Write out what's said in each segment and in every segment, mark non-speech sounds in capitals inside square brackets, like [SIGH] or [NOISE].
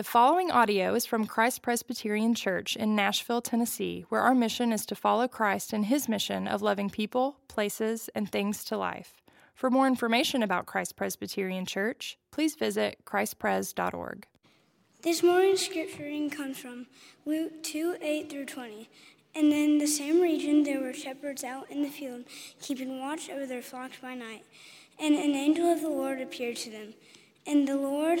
The following audio is from Christ Presbyterian Church in Nashville, Tennessee, where our mission is to follow Christ in his mission of loving people, places, and things to life. For more information about Christ Presbyterian Church, please visit christpres.org. This morning's scripture reading comes from Luke 2 8 through 20. And in the same region there were shepherds out in the field, keeping watch over their flocks by night. And an angel of the Lord appeared to them. And the Lord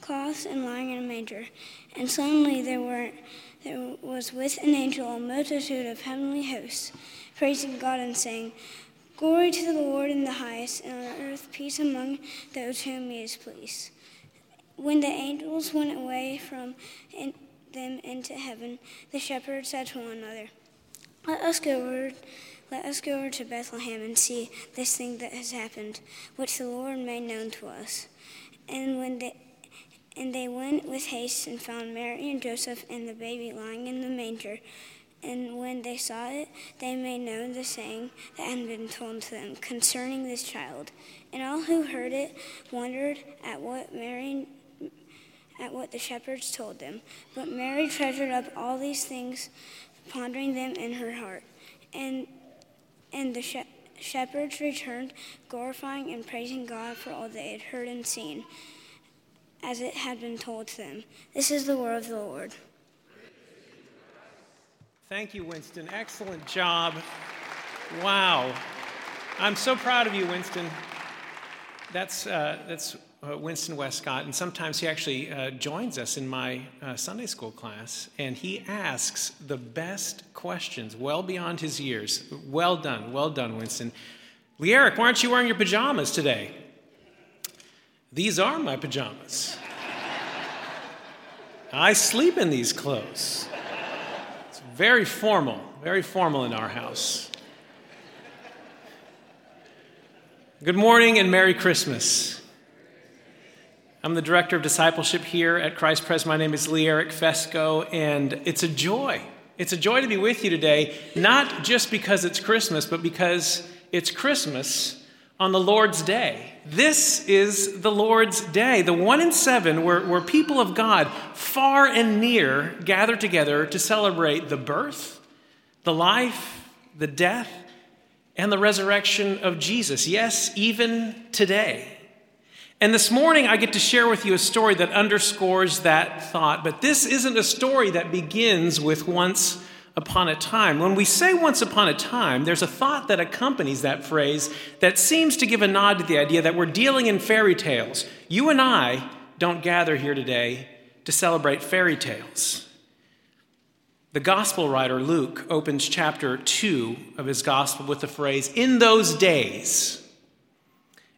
cloths and lying in a manger. And suddenly there were there was with an angel a multitude of heavenly hosts, praising God and saying, Glory to the Lord in the highest, and on earth peace among those whom he is pleased. When the angels went away from in, them into heaven, the shepherds said to one another, Let us go over, let us go over to Bethlehem and see this thing that has happened, which the Lord made known to us. And when they and they went with haste and found Mary and Joseph and the baby lying in the manger. And when they saw it, they made known the saying that had been told to them concerning this child. And all who heard it wondered at what Mary at what the shepherds told them. But Mary treasured up all these things, pondering them in her heart. And and the shepherds returned, glorifying and praising God for all they had heard and seen as it had been told to them. This is the word of the Lord. Thank you, Winston. Excellent job. Wow. I'm so proud of you, Winston. That's, uh, that's uh, Winston Westcott, and sometimes he actually uh, joins us in my uh, Sunday school class, and he asks the best questions well beyond his years. Well done, well done, Winston. Lee why aren't you wearing your pajamas today? These are my pajamas. I sleep in these clothes. It's very formal, very formal in our house. Good morning and Merry Christmas. I'm the director of discipleship here at Christ Pres. My name is Lee Eric Fesco, and it's a joy. It's a joy to be with you today, not just because it's Christmas, but because it's Christmas on the Lord's day. This is the Lord's day, the one in seven where, where people of God, far and near, gather together to celebrate the birth, the life, the death, and the resurrection of Jesus. Yes, even today. And this morning, I get to share with you a story that underscores that thought. But this isn't a story that begins with once upon a time. When we say once upon a time, there's a thought that accompanies that phrase that seems to give a nod to the idea that we're dealing in fairy tales. You and I don't gather here today to celebrate fairy tales. The gospel writer Luke opens chapter 2 of his gospel with the phrase, in those days.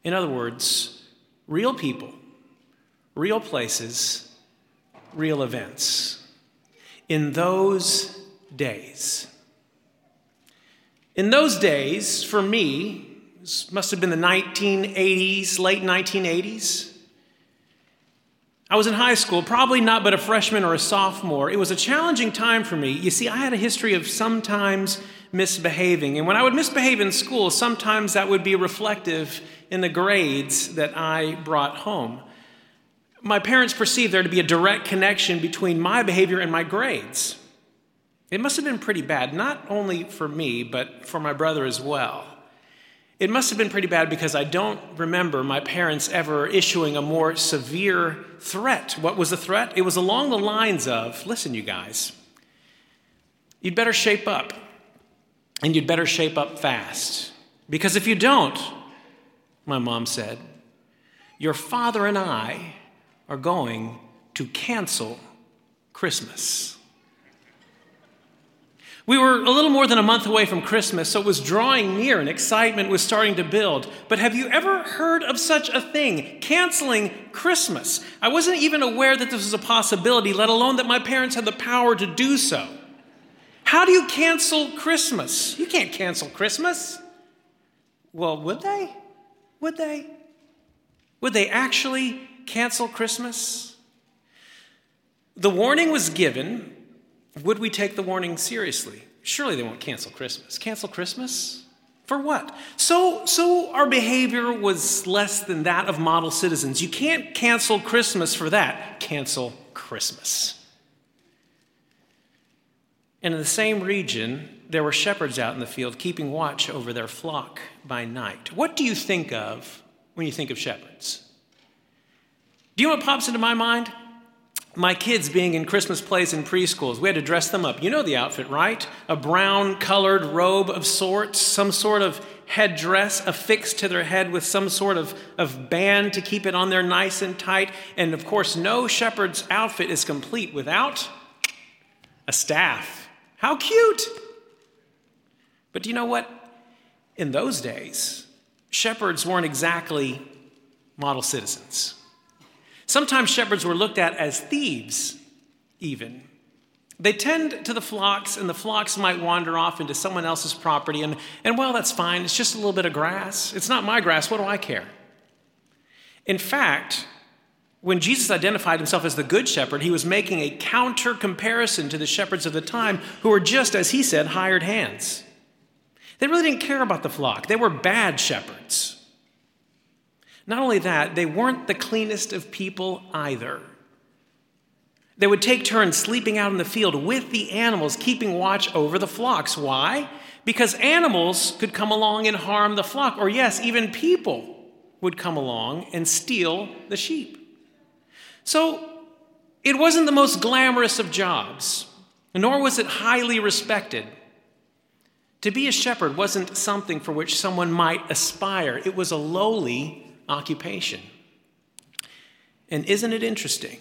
In other words, real people, real places, real events. In those days. In those days, for me, this must have been the 1980s, late 1980s. I was in high school, probably not but a freshman or a sophomore. It was a challenging time for me. You see, I had a history of sometimes misbehaving. And when I would misbehave in school, sometimes that would be reflective in the grades that I brought home. My parents perceived there to be a direct connection between my behavior and my grades. It must have been pretty bad, not only for me, but for my brother as well. It must have been pretty bad because I don't remember my parents ever issuing a more severe threat. What was the threat? It was along the lines of listen, you guys, you'd better shape up, and you'd better shape up fast. Because if you don't, my mom said, your father and I are going to cancel Christmas. We were a little more than a month away from Christmas, so it was drawing near and excitement was starting to build. But have you ever heard of such a thing? Canceling Christmas. I wasn't even aware that this was a possibility, let alone that my parents had the power to do so. How do you cancel Christmas? You can't cancel Christmas. Well, would they? Would they? Would they actually cancel Christmas? The warning was given. Would we take the warning seriously? Surely they won't cancel Christmas. Cancel Christmas? For what? So, so our behavior was less than that of model citizens. You can't cancel Christmas for that. Cancel Christmas. And in the same region, there were shepherds out in the field keeping watch over their flock by night. What do you think of when you think of shepherds? Do you know what pops into my mind? My kids being in Christmas plays in preschools, we had to dress them up. You know the outfit, right? A brown colored robe of sorts, some sort of headdress affixed to their head with some sort of, of band to keep it on there nice and tight. And of course, no shepherd's outfit is complete without a staff. How cute! But do you know what? In those days, shepherds weren't exactly model citizens. Sometimes shepherds were looked at as thieves, even. They tend to the flocks, and the flocks might wander off into someone else's property, and, and well, that's fine. It's just a little bit of grass. It's not my grass. What do I care? In fact, when Jesus identified himself as the good shepherd, he was making a counter comparison to the shepherds of the time who were just, as he said, hired hands. They really didn't care about the flock, they were bad shepherds. Not only that, they weren't the cleanest of people either. They would take turns sleeping out in the field with the animals, keeping watch over the flocks. Why? Because animals could come along and harm the flock, or yes, even people would come along and steal the sheep. So it wasn't the most glamorous of jobs, nor was it highly respected. To be a shepherd wasn't something for which someone might aspire, it was a lowly occupation. And isn't it interesting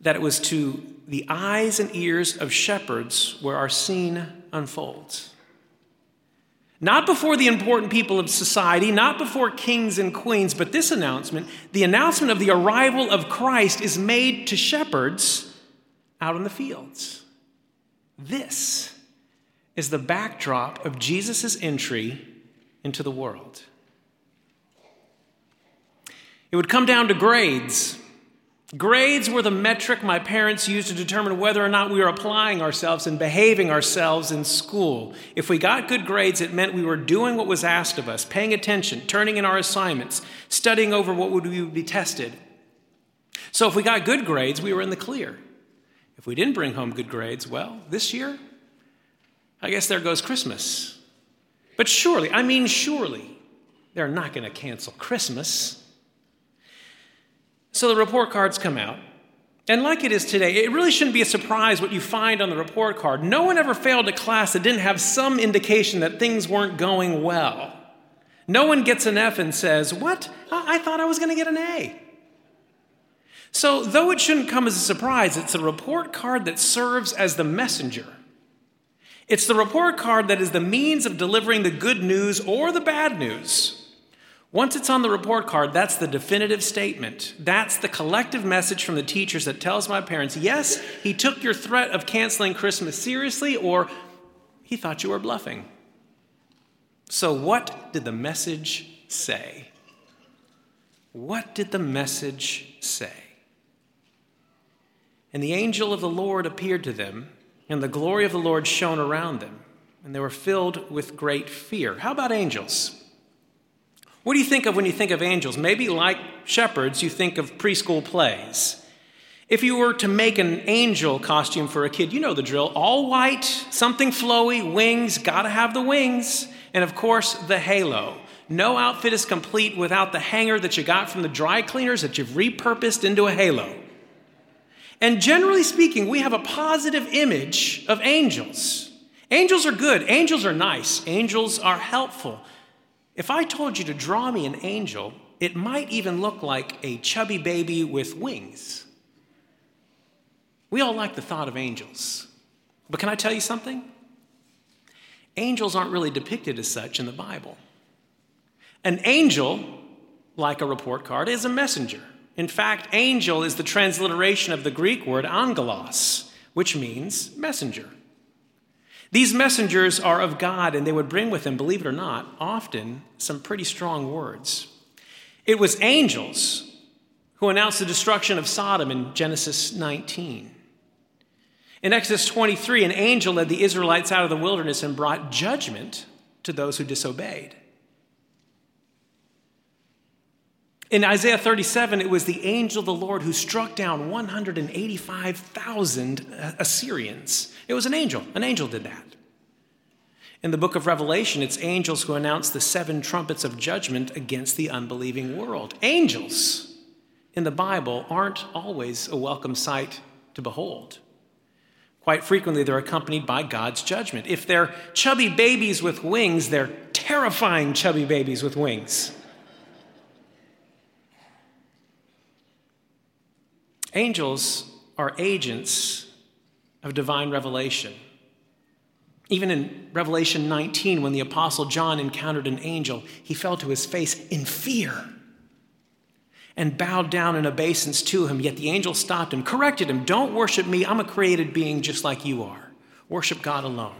that it was to the eyes and ears of shepherds where our scene unfolds? Not before the important people of society, not before kings and queens, but this announcement, the announcement of the arrival of Christ, is made to shepherds out in the fields. This is the backdrop of Jesus' entry into the world. It would come down to grades. Grades were the metric my parents used to determine whether or not we were applying ourselves and behaving ourselves in school. If we got good grades, it meant we were doing what was asked of us, paying attention, turning in our assignments, studying over what would we be tested. So if we got good grades, we were in the clear. If we didn't bring home good grades, well, this year, I guess there goes Christmas. But surely, I mean, surely, they're not going to cancel Christmas. So the report cards come out. And like it is today, it really shouldn't be a surprise what you find on the report card. No one ever failed a class that didn't have some indication that things weren't going well. No one gets an F and says, What? I thought I was going to get an A. So, though it shouldn't come as a surprise, it's the report card that serves as the messenger. It's the report card that is the means of delivering the good news or the bad news. Once it's on the report card, that's the definitive statement. That's the collective message from the teachers that tells my parents yes, he took your threat of canceling Christmas seriously, or he thought you were bluffing. So, what did the message say? What did the message say? And the angel of the Lord appeared to them, and the glory of the Lord shone around them, and they were filled with great fear. How about angels? What do you think of when you think of angels? Maybe like shepherds, you think of preschool plays. If you were to make an angel costume for a kid, you know the drill all white, something flowy, wings, gotta have the wings, and of course, the halo. No outfit is complete without the hanger that you got from the dry cleaners that you've repurposed into a halo. And generally speaking, we have a positive image of angels. Angels are good, angels are nice, angels are helpful. If I told you to draw me an angel, it might even look like a chubby baby with wings. We all like the thought of angels. But can I tell you something? Angels aren't really depicted as such in the Bible. An angel, like a report card, is a messenger. In fact, angel is the transliteration of the Greek word angelos, which means messenger. These messengers are of God, and they would bring with them, believe it or not, often some pretty strong words. It was angels who announced the destruction of Sodom in Genesis 19. In Exodus 23, an angel led the Israelites out of the wilderness and brought judgment to those who disobeyed. In Isaiah 37, it was the angel of the Lord who struck down 185,000 uh, Assyrians. It was an angel. An angel did that. In the book of Revelation, it's angels who announce the seven trumpets of judgment against the unbelieving world. Angels in the Bible aren't always a welcome sight to behold. Quite frequently, they're accompanied by God's judgment. If they're chubby babies with wings, they're terrifying chubby babies with wings. Angels are agents of divine revelation. Even in Revelation 19, when the Apostle John encountered an angel, he fell to his face in fear and bowed down in obeisance to him. Yet the angel stopped him, corrected him Don't worship me. I'm a created being just like you are. Worship God alone.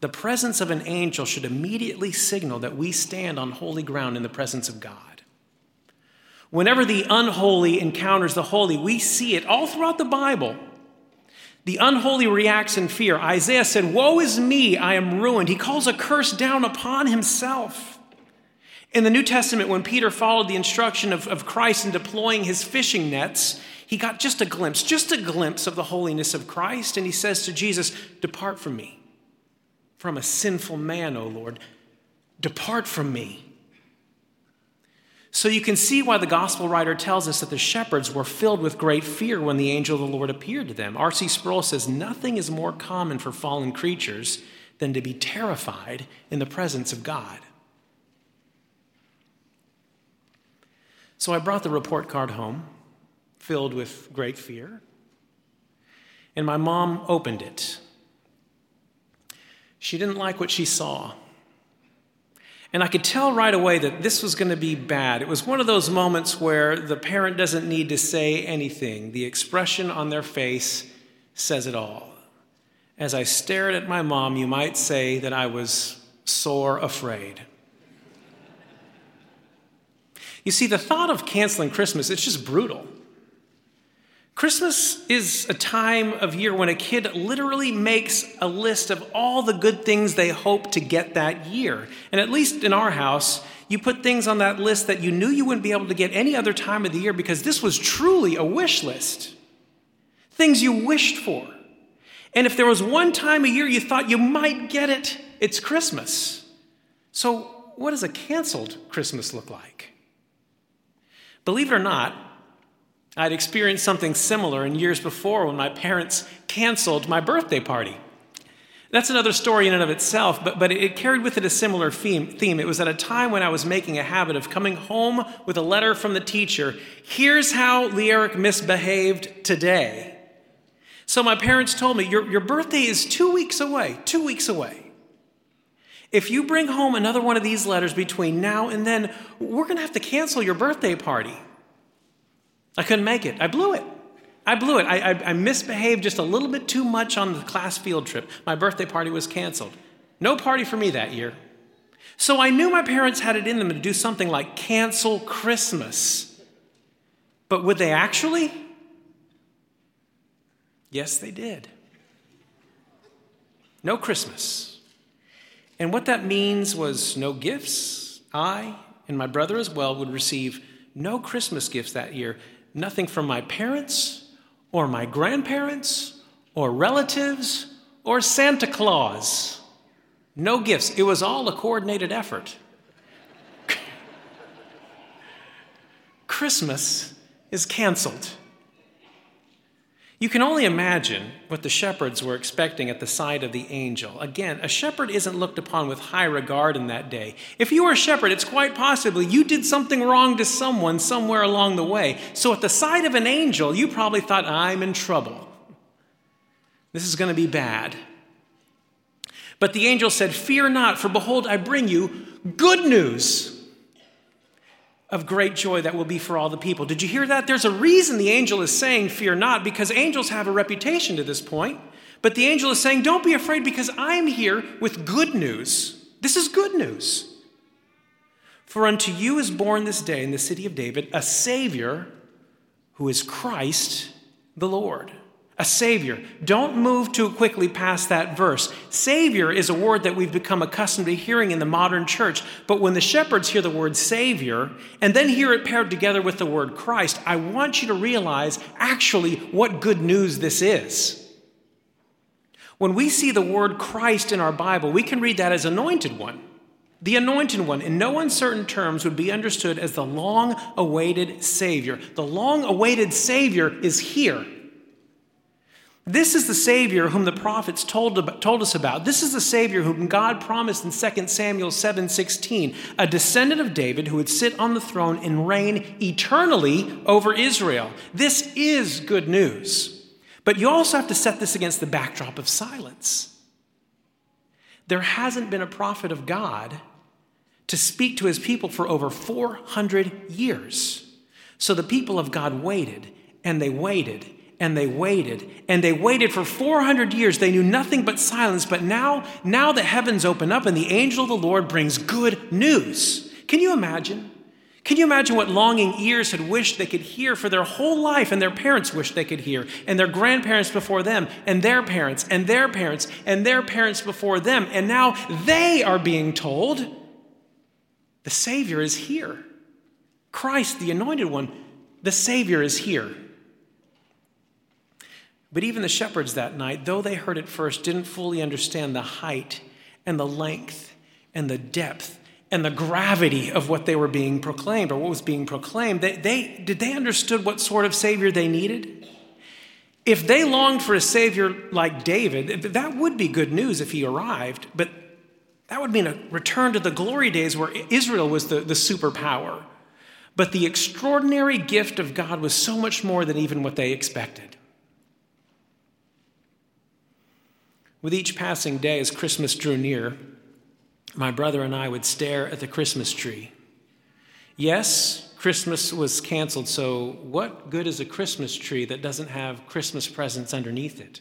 The presence of an angel should immediately signal that we stand on holy ground in the presence of God. Whenever the unholy encounters the holy, we see it all throughout the Bible. The unholy reacts in fear. Isaiah said, Woe is me, I am ruined. He calls a curse down upon himself. In the New Testament, when Peter followed the instruction of, of Christ in deploying his fishing nets, he got just a glimpse, just a glimpse of the holiness of Christ, and he says to Jesus, Depart from me, from a sinful man, O Lord. Depart from me. So you can see why the gospel writer tells us that the shepherds were filled with great fear when the angel of the Lord appeared to them. R.C. Sproul says, Nothing is more common for fallen creatures than to be terrified in the presence of God. So I brought the report card home, filled with great fear, and my mom opened it. She didn't like what she saw. And I could tell right away that this was going to be bad. It was one of those moments where the parent doesn't need to say anything. The expression on their face says it all. As I stared at my mom, you might say that I was sore afraid. You see, the thought of canceling Christmas, it's just brutal. Christmas is a time of year when a kid literally makes a list of all the good things they hope to get that year. And at least in our house, you put things on that list that you knew you wouldn't be able to get any other time of the year because this was truly a wish list. Things you wished for. And if there was one time a year you thought you might get it, it's Christmas. So, what does a canceled Christmas look like? Believe it or not, I'd experienced something similar in years before when my parents canceled my birthday party. That's another story in and of itself, but, but it carried with it a similar theme, theme. It was at a time when I was making a habit of coming home with a letter from the teacher. Here's how Learic misbehaved today. So my parents told me, your, your birthday is two weeks away, two weeks away. If you bring home another one of these letters between now and then, we're going to have to cancel your birthday party. I couldn't make it. I blew it. I blew it. I, I, I, misbehaved just a little bit too much on the class field trip. My birthday party was canceled. No party for me that year. So I knew my parents had it in them to do something like cancel Christmas. But would they actually? Yes, they did. No Christmas. And what that means was no gifts. I and my brother as well would receive no Christmas gifts that year. Nothing from my parents or my grandparents or relatives or Santa Claus. No gifts. It was all a coordinated effort. [LAUGHS] Christmas is canceled. You can only imagine what the shepherds were expecting at the sight of the angel. Again, a shepherd isn't looked upon with high regard in that day. If you were a shepherd, it's quite possibly you did something wrong to someone somewhere along the way. So at the sight of an angel, you probably thought, I'm in trouble. This is going to be bad. But the angel said, Fear not, for behold, I bring you good news of great joy that will be for all the people. Did you hear that? There's a reason the angel is saying, Fear not, because angels have a reputation to this point. But the angel is saying, Don't be afraid because I'm here with good news. This is good news. For unto you is born this day in the city of David a Savior who is Christ the Lord a Savior. Don't move too quickly past that verse. Savior is a word that we've become accustomed to hearing in the modern church, but when the shepherds hear the word Savior and then hear it paired together with the word Christ, I want you to realize actually what good news this is. When we see the word Christ in our Bible, we can read that as anointed one. The anointed one, in no uncertain terms, would be understood as the long awaited Savior. The long awaited Savior is here. This is the Savior whom the prophets told, told us about. This is the Savior whom God promised in 2 Samuel 7:16, a descendant of David who would sit on the throne and reign eternally over Israel. This is good news. But you also have to set this against the backdrop of silence. There hasn't been a prophet of God to speak to his people for over 400 years. So the people of God waited and they waited and they waited. And they waited for 400 years. They knew nothing but silence. But now now the heavens open up and the angel of the lord brings good news. Can you imagine? Can you imagine what longing ears had wished they could hear for their whole life and their parents wished they could hear and their grandparents before them and their parents and their parents and their parents before them. And now they are being told the savior is here. Christ the anointed one the savior is here but even the shepherds that night, though they heard it first, didn't fully understand the height and the length and the depth and the gravity of what they were being proclaimed or what was being proclaimed. They, they, did they understood what sort of Savior they needed? If they longed for a Savior like David, that would be good news if he arrived, but that would mean a return to the glory days where Israel was the, the superpower. But the extraordinary gift of God was so much more than even what they expected. With each passing day as Christmas drew near, my brother and I would stare at the Christmas tree. Yes, Christmas was canceled, so what good is a Christmas tree that doesn't have Christmas presents underneath it?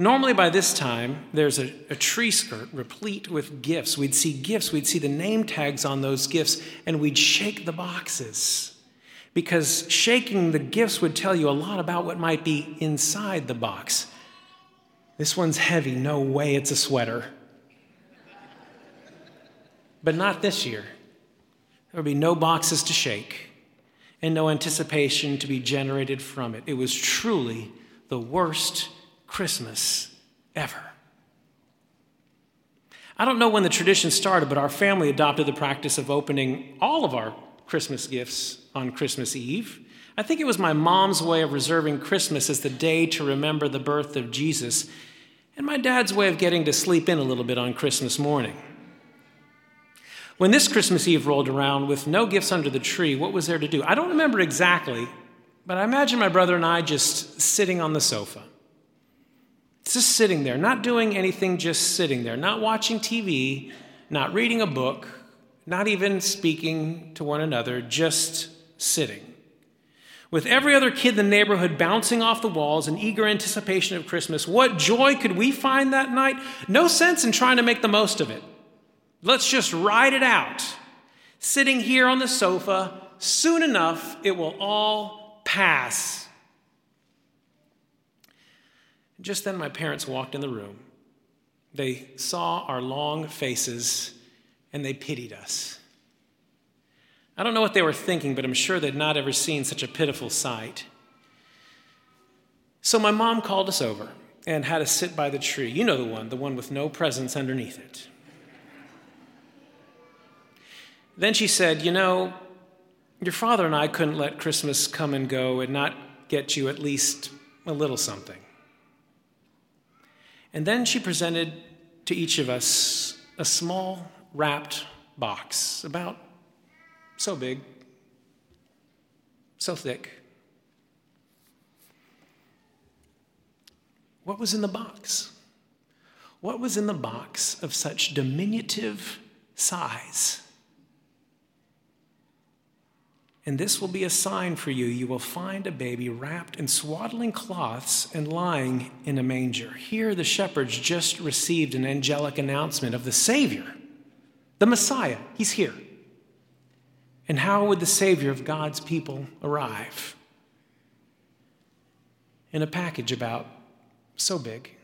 Normally, by this time, there's a, a, tree skirt replete with gifts. We'd see gifts, we'd see the name tags on those gifts, and we'd shake the boxes. Because shaking the gifts would tell you a lot about what might be inside the box. This one's heavy. No way it's a sweater. But not this year. There will be no boxes to shake and no anticipation to be generated from it. It was truly the worst Christmas ever. I don't know when the tradition started, but our family adopted the practice of opening all of our Christmas gifts on Christmas Eve. I think it was my mom's way of reserving Christmas as the day to remember the birth of Jesus and my dad's way of getting to sleep in a little bit on Christmas morning. When this Christmas Eve rolled around with no gifts under the tree, what was there to do? I don't remember exactly, but I imagine my brother and I just sitting on the sofa. Just sitting there, not doing anything, just sitting there, not watching TV, not reading a book, not even speaking to one another, just sitting with every other kid in the neighborhood bouncing off the walls in eager anticipation of Christmas, what joy could we find that night? No sense in trying to make the most of it. Let's just ride it out. Sitting here on the sofa, soon enough, it will all pass. Just then, my parents walked in the room. They saw our long faces and they pitied us. I don't know what they were thinking, but I'm sure they'd not ever seen such a pitiful sight. So my mom called us over and had us sit by the tree. You know the one, the one with no presents underneath it. Then she said, You know, your father and I couldn't let Christmas come and go and not get you at least a little something. And then she presented to each of us a small wrapped box, about so big, so thick. What was in the box? What was in the box of such diminutive size? And this will be a sign for you. You will find a baby wrapped in swaddling cloths and lying in a manger. Here, the shepherds just received an angelic announcement of the Savior, the Messiah. He's here. And how would the Savior of God's people arrive? In a package about so big.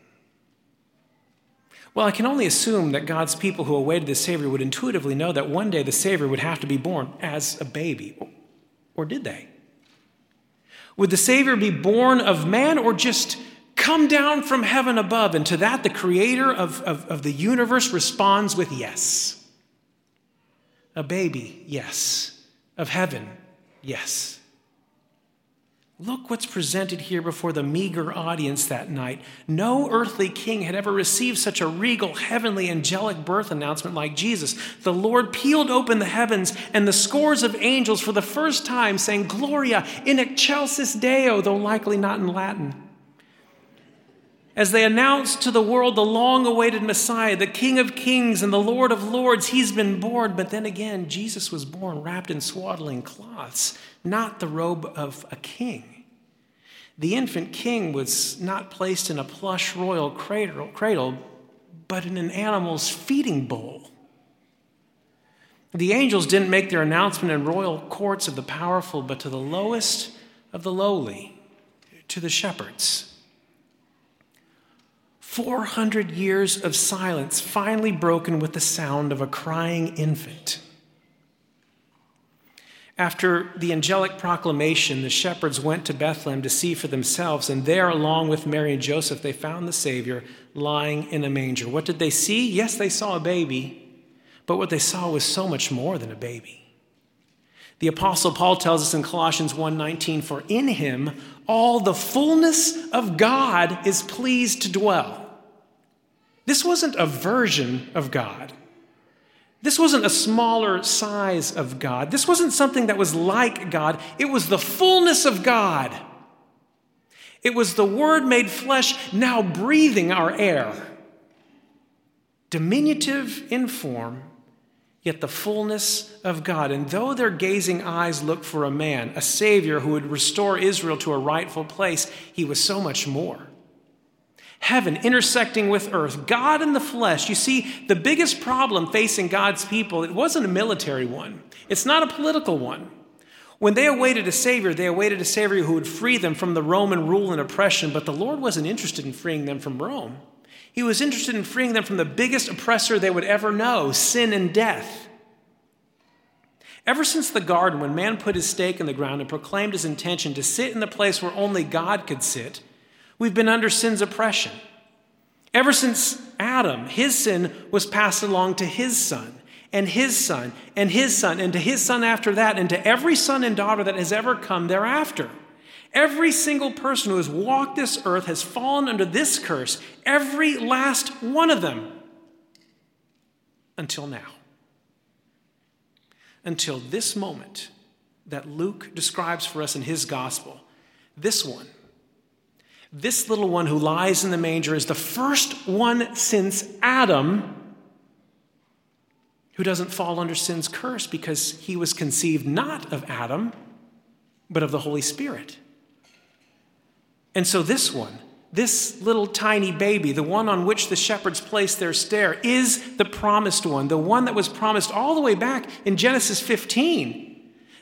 Well, I can only assume that God's people who awaited the Savior would intuitively know that one day the Savior would have to be born as a baby or did they? Would the Savior be born of man or just come down from heaven above? And to that, the creator of, of, of the universe responds with yes. A baby, yes. Of heaven, yes. Look what's presented here before the meager audience that night. No earthly king had ever received such a regal, heavenly, angelic birth announcement like Jesus. The Lord peeled open the heavens, and the scores of angels for the first time sang Gloria in excelsis Deo, though likely not in Latin. As they announced to the world the long awaited Messiah, the King of Kings and the Lord of Lords, he's been born. But then again, Jesus was born wrapped in swaddling cloths not the robe of a king. The infant king was not placed in a plush royal cradle, cradle but in an animal's feeding bowl. The angels didn't make their announcement in royal courts of the powerful, but to the lowest of the lowly, to the shepherds. 400 years of silence finally broken with the sound of a crying infant. After the angelic proclamation, the shepherds went to Bethlehem to see for themselves, and there, along with Mary and Joseph, they found the Savior lying in a manger. What did they see? Yes, they saw a baby, but what they saw was so much more than a baby. The apostle Paul tells us in Colossians 1:19 for in him all the fullness of God is pleased to dwell. This wasn't a version of God. This wasn't a smaller size of God. This wasn't something that was like God. It was the fullness of God. It was the Word made flesh, now breathing our air. Diminutive in form, yet the fullness of God. And though their gazing eyes looked for a man, a Savior who would restore Israel to a rightful place, he was so much more heaven intersecting with earth, God in the flesh. You see, the biggest problem facing God's people, it wasn't a military one, it's not a political one. When they awaited a Savior, they awaited a Savior who would free them from the Roman rule and oppression, but the Lord wasn't interested in freeing them from Rome. He was interested in freeing them from the biggest oppressor they would ever know sin and death. Ever since the garden, when man put his stake in the ground and proclaimed his intention to sit in the place where only God could sit, We've been under sin's oppression. Ever since Adam, his sin was passed along to his son, and his son, and his son, and to his son after that, and to every son and daughter that has ever come thereafter. Every single person who has walked this earth has fallen under this curse, every last one of them, until now. Until this moment that Luke describes for us in his gospel. This one this little one who lies in the manger is the first one since Adam who doesn't fall under sin's curse because he was conceived not of Adam, but of the Holy Spirit. And so, this one, this little tiny baby, the one on which the shepherds placed their stare, is the promised one, the one that was promised all the way back in Genesis 15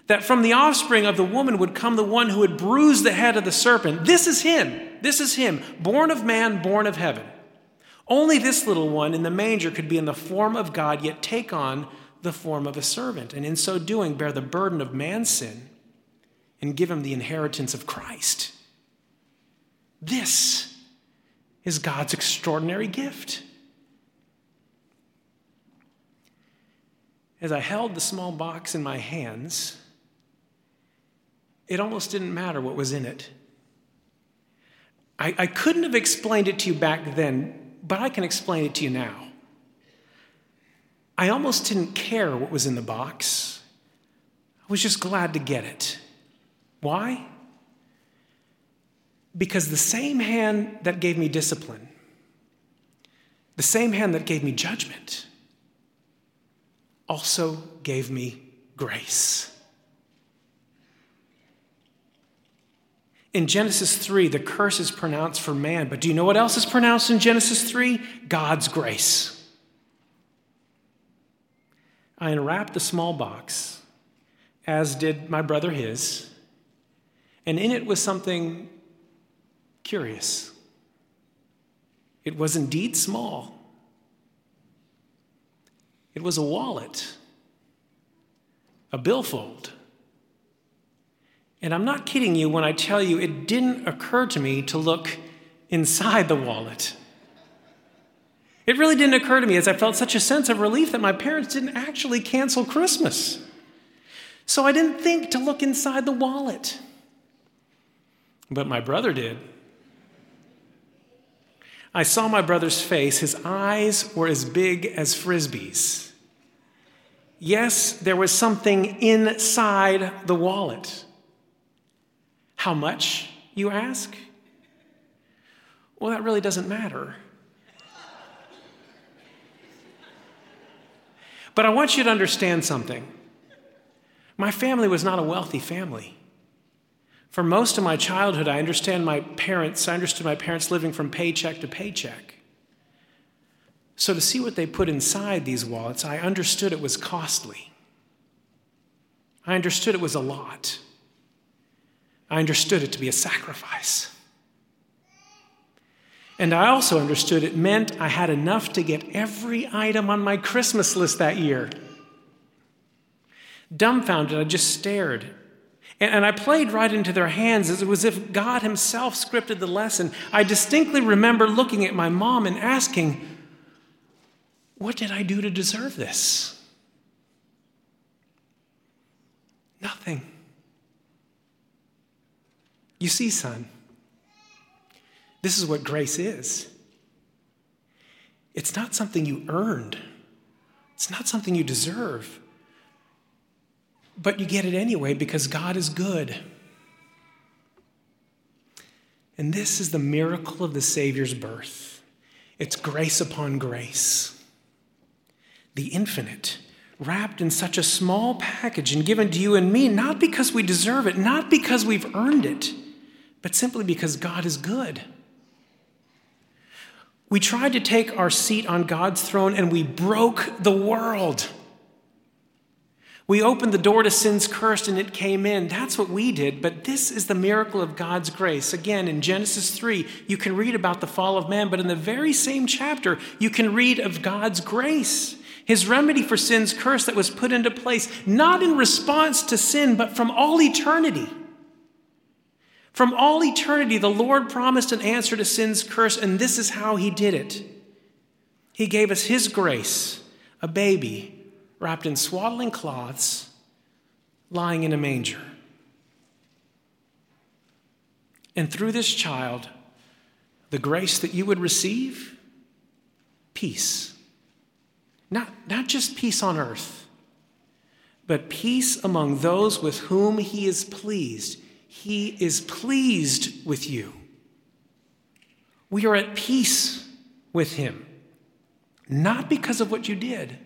that from the offspring of the woman would come the one who would bruise the head of the serpent. This is him. This is him, born of man, born of heaven. Only this little one in the manger could be in the form of God, yet take on the form of a servant, and in so doing bear the burden of man's sin and give him the inheritance of Christ. This is God's extraordinary gift. As I held the small box in my hands, it almost didn't matter what was in it. I, I couldn't have explained it to you back then, but I can explain it to you now. I almost didn't care what was in the box. I was just glad to get it. Why? Because the same hand that gave me discipline, the same hand that gave me judgment, also gave me grace. In Genesis 3, the curse is pronounced for man, but do you know what else is pronounced in Genesis 3? God's grace. I unwrapped the small box, as did my brother his, and in it was something curious. It was indeed small. It was a wallet, a billfold. And I'm not kidding you when I tell you it didn't occur to me to look inside the wallet. It really didn't occur to me as I felt such a sense of relief that my parents didn't actually cancel Christmas. So I didn't think to look inside the wallet. But my brother did. I saw my brother's face. His eyes were as big as frisbees. Yes, there was something inside the wallet. How much, you ask? Well, that really doesn't matter. But I want you to understand something. My family was not a wealthy family. For most of my childhood, I understand my parents, I understood my parents living from paycheck to paycheck. So to see what they put inside these wallets, I understood it was costly. I understood it was a lot. I understood it to be a sacrifice. And I also understood it meant I had enough to get every item on my Christmas list that year. Dumbfounded, I just stared. And, I played right into their hands as it was if God Himself scripted the lesson. I distinctly remember looking at my mom and asking, What did I do to deserve this? Nothing. You see, son, this is what grace is. It's not something you earned, it's not something you deserve. But you get it anyway because God is good. And this is the miracle of the Savior's birth it's grace upon grace. The infinite, wrapped in such a small package and given to you and me, not because we deserve it, not because we've earned it but simply because God is good. We tried to take our seat on God's throne and we broke the world. We opened the door to sin's curse and it came in. That's what we did, but this is the miracle of God's grace. Again, in Genesis 3, you can read about the fall of man, but in the very same chapter, you can read of God's grace. His remedy for sin's curse that was put into place, not in response to sin, but from all eternity. From all eternity, the Lord promised an answer to sin's curse, and this is how He did it. He gave us His grace, a baby wrapped in swaddling cloths, lying in a manger. And through this child, the grace that you would receive peace. Not, not just peace on earth, but peace among those with whom He is pleased. He is pleased with you. We are at peace with Him, not because of what you did,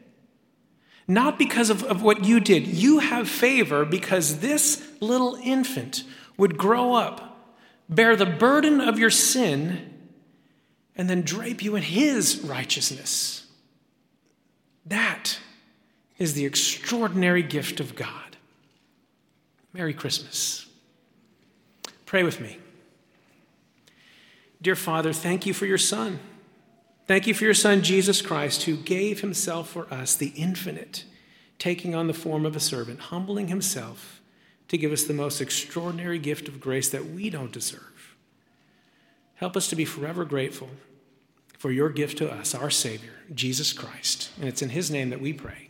not because of, of what you did. You have favor because this little infant would grow up, bear the burden of your sin, and then drape you in His righteousness. That is the extraordinary gift of God. Merry Christmas. Pray with me. Dear Father, thank you for your Son. Thank you for your Son, Jesus Christ, who gave himself for us, the infinite, taking on the form of a servant, humbling himself to give us the most extraordinary gift of grace that we don't deserve. Help us to be forever grateful for your gift to us, our Savior, Jesus Christ. And it's in his name that we pray.